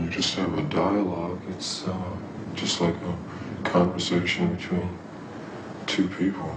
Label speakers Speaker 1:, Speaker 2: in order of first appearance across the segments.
Speaker 1: you just have a dialogue, it's uh, just like a conversation between two people.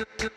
Speaker 2: do do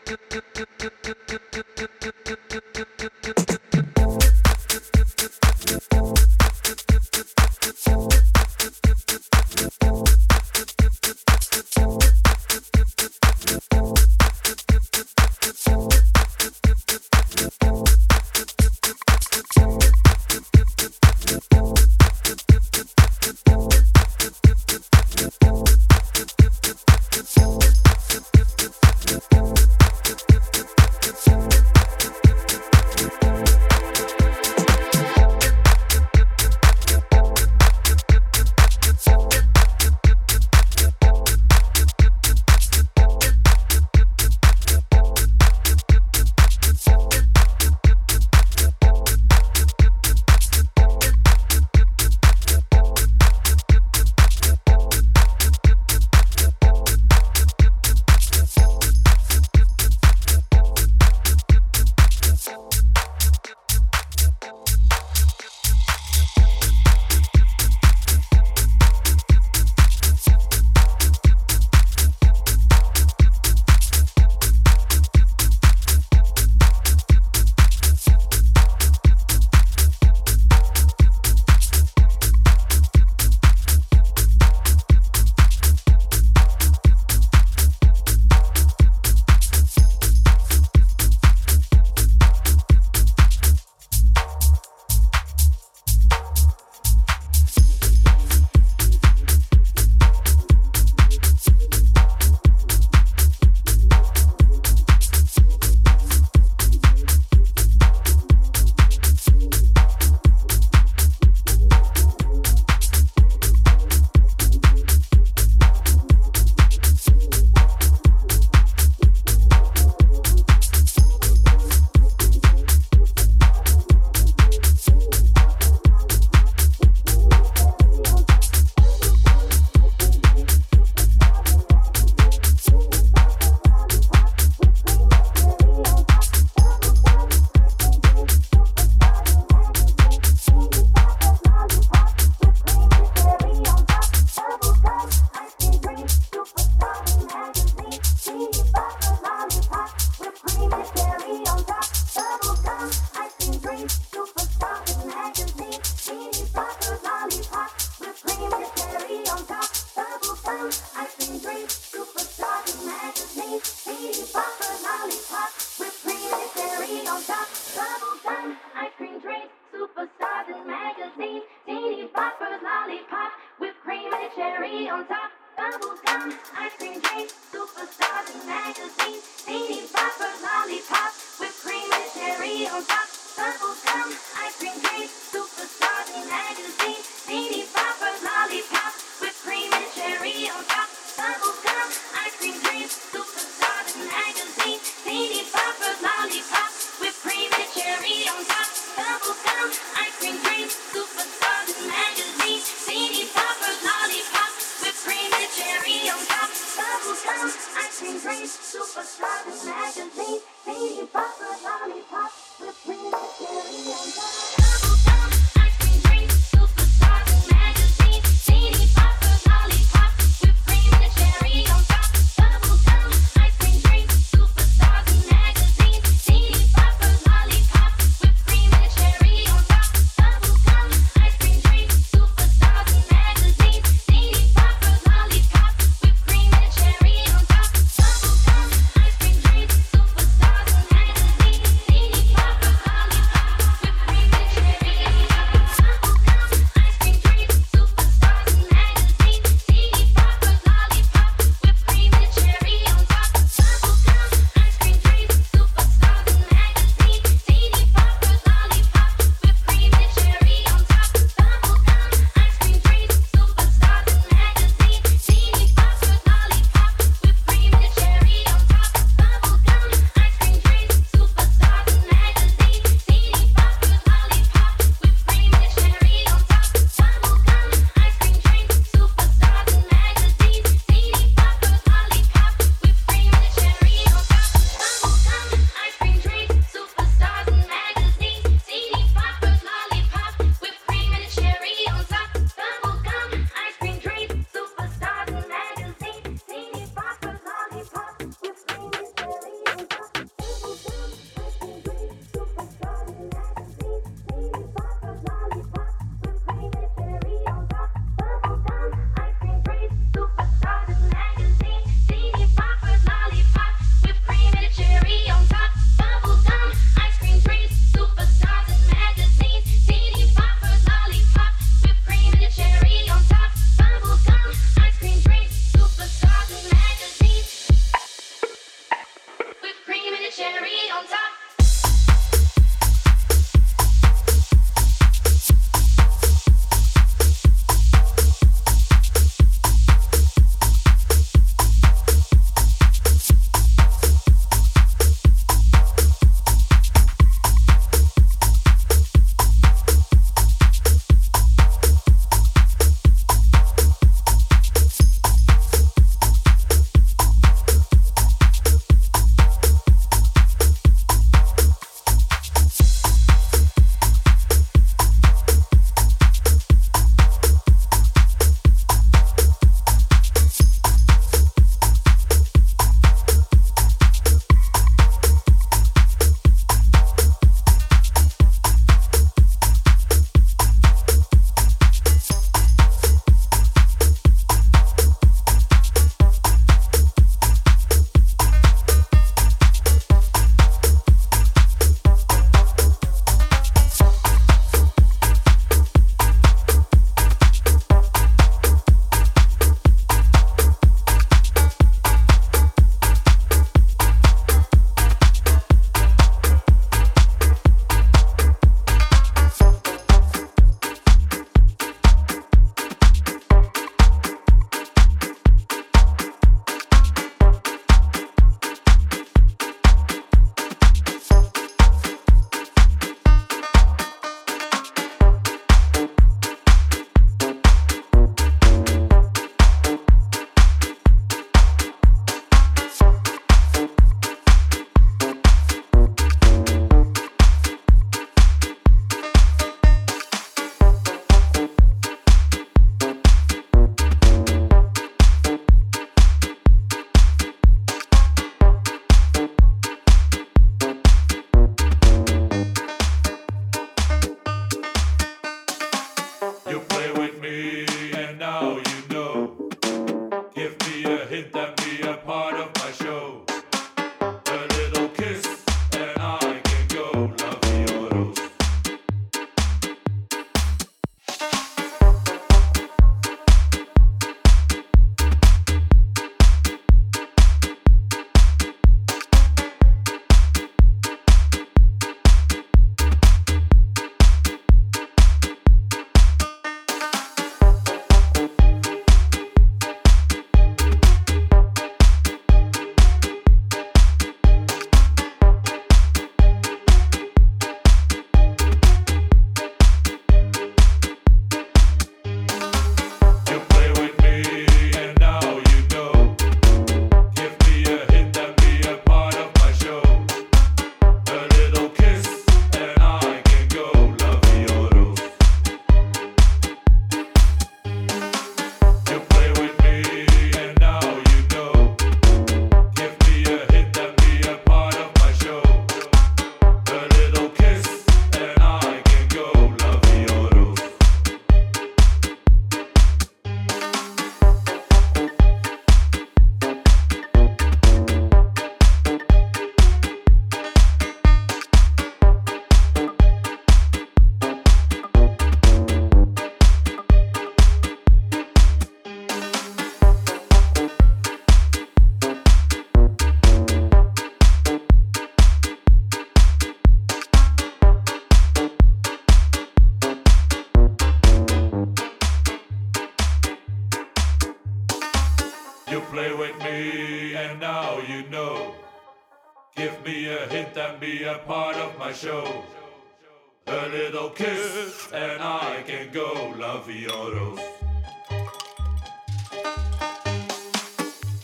Speaker 2: part of my show.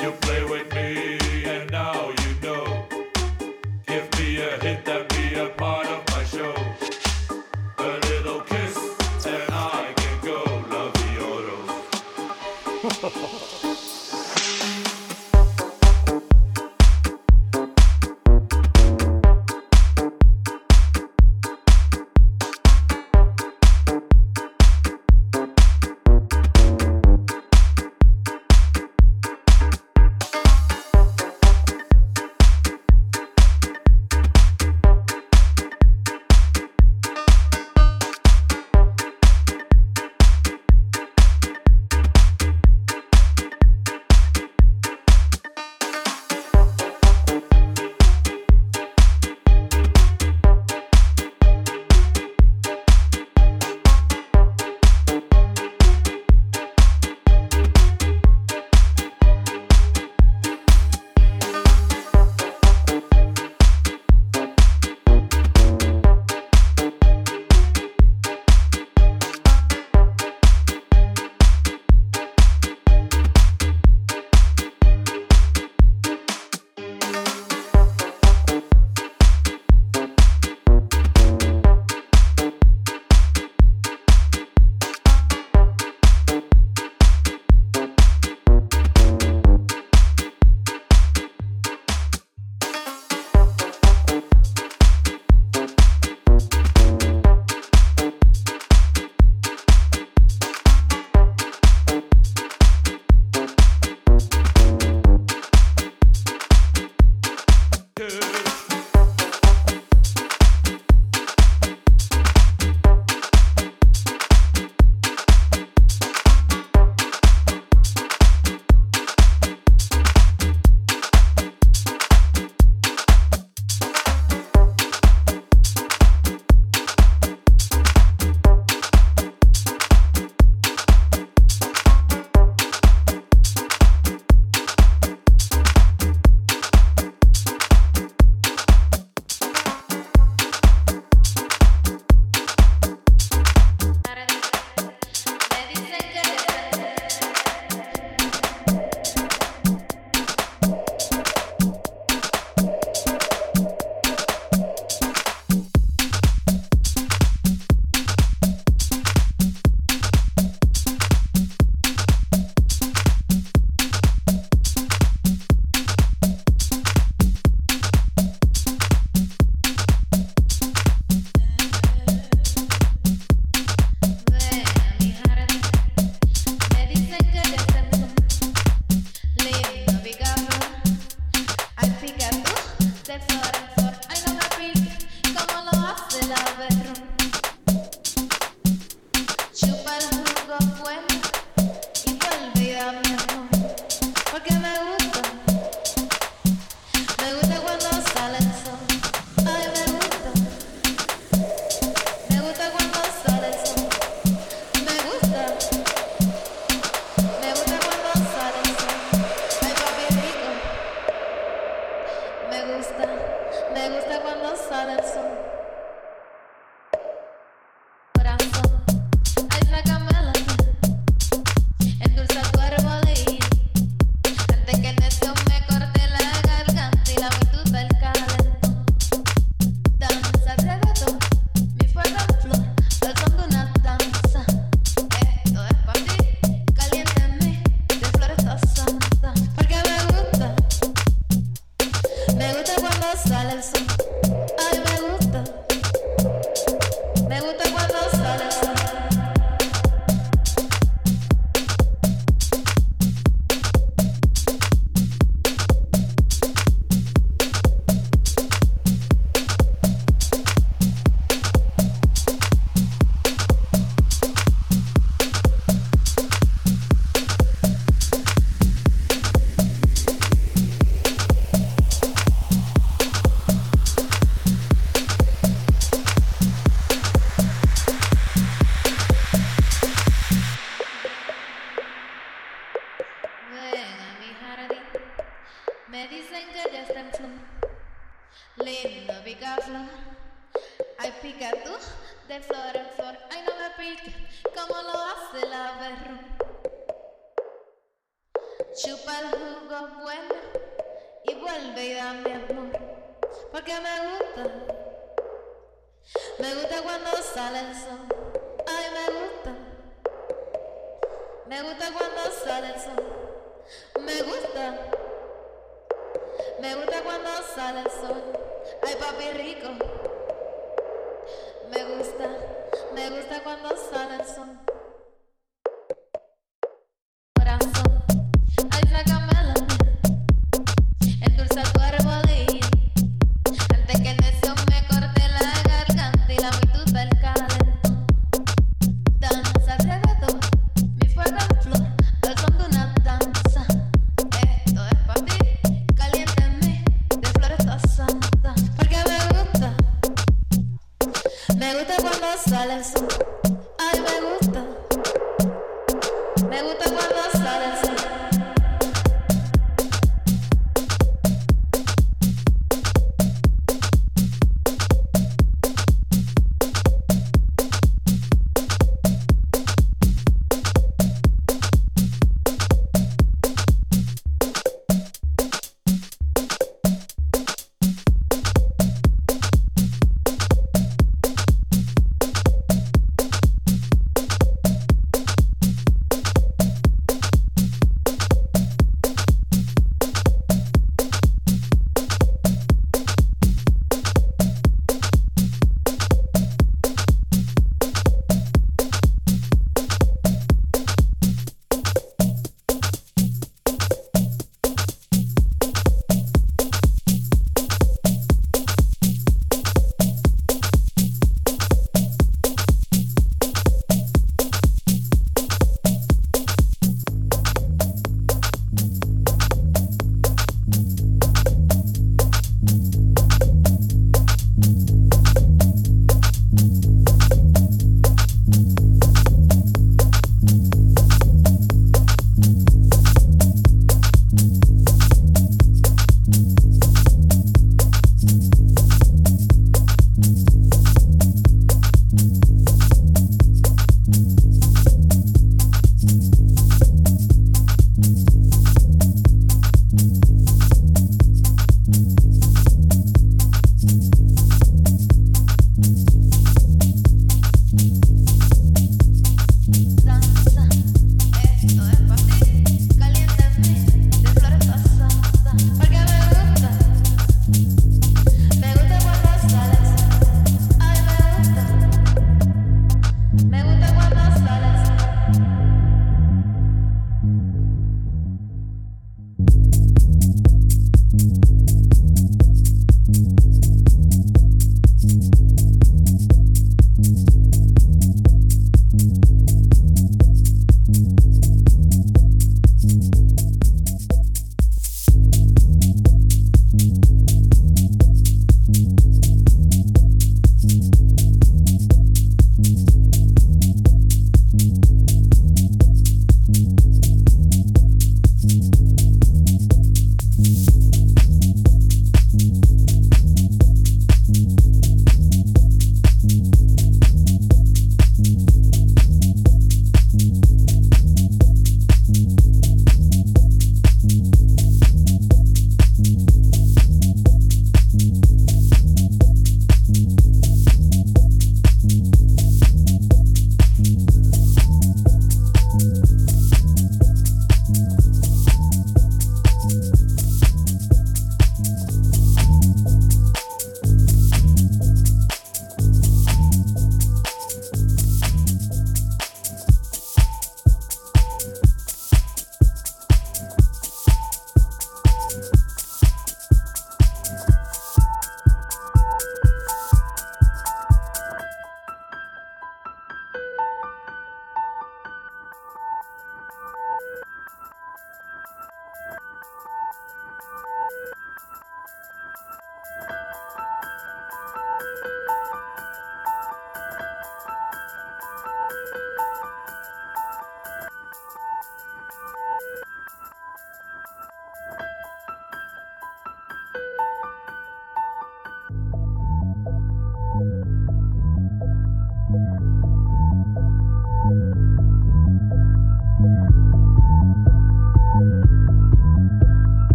Speaker 2: You play with me, and now you know. Give me a
Speaker 3: hit.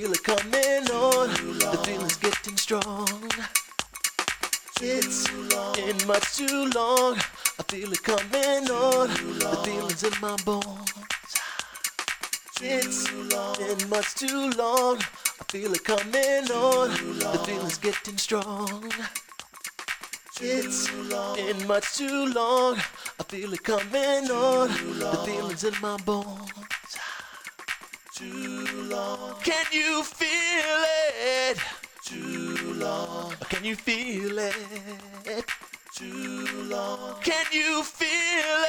Speaker 3: feel it coming on. The feeling's getting strong. It's been much too long. I feel it coming on. The feeling's in my bones. It's been much too long. I feel it coming on. The feeling's getting strong. It's been much too long. I feel it coming on. The feeling's in my bones. Too long. Can you feel it? Too long. Can you feel it? Too long. Can you feel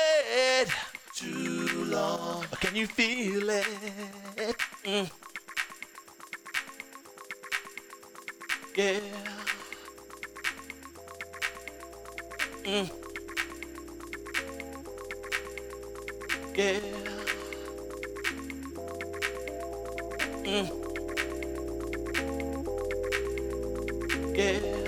Speaker 3: it? Too long. Can you feel it? Mm. Yeah. Mm. Yeah. Mm. Yeah.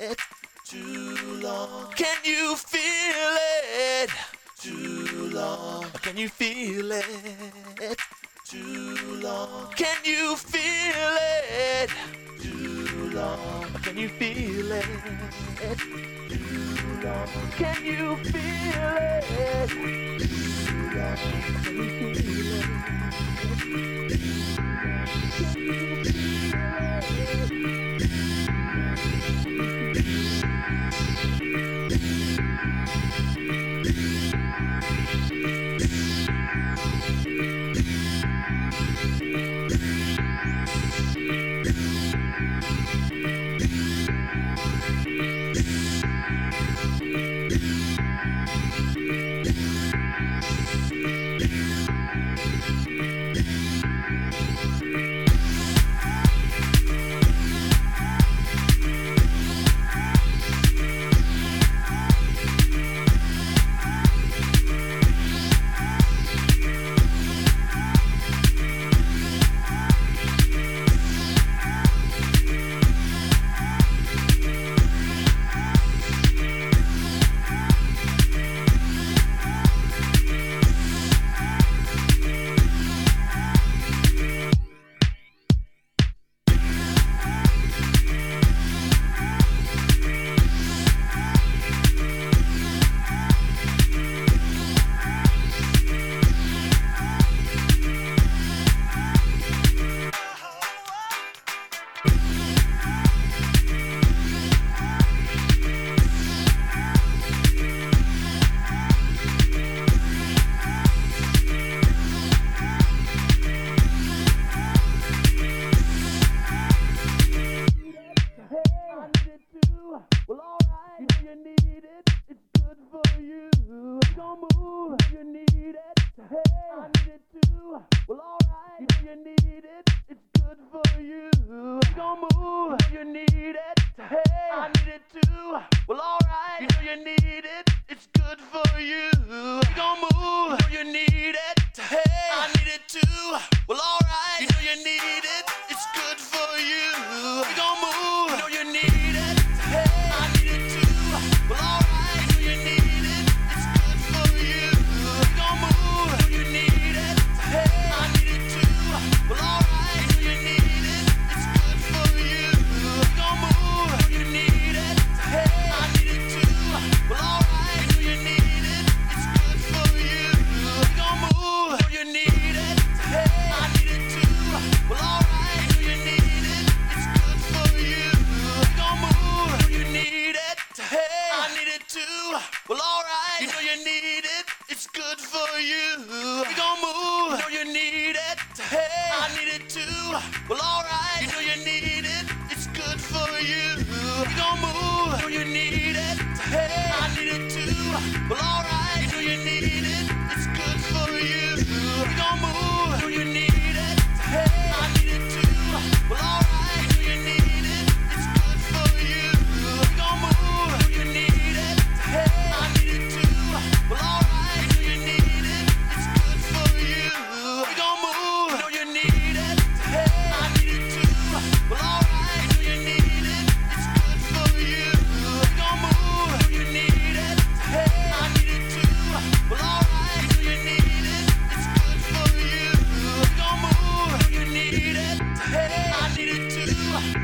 Speaker 3: it? Too long. Can you feel it? Too long. Can you feel it?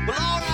Speaker 3: Well,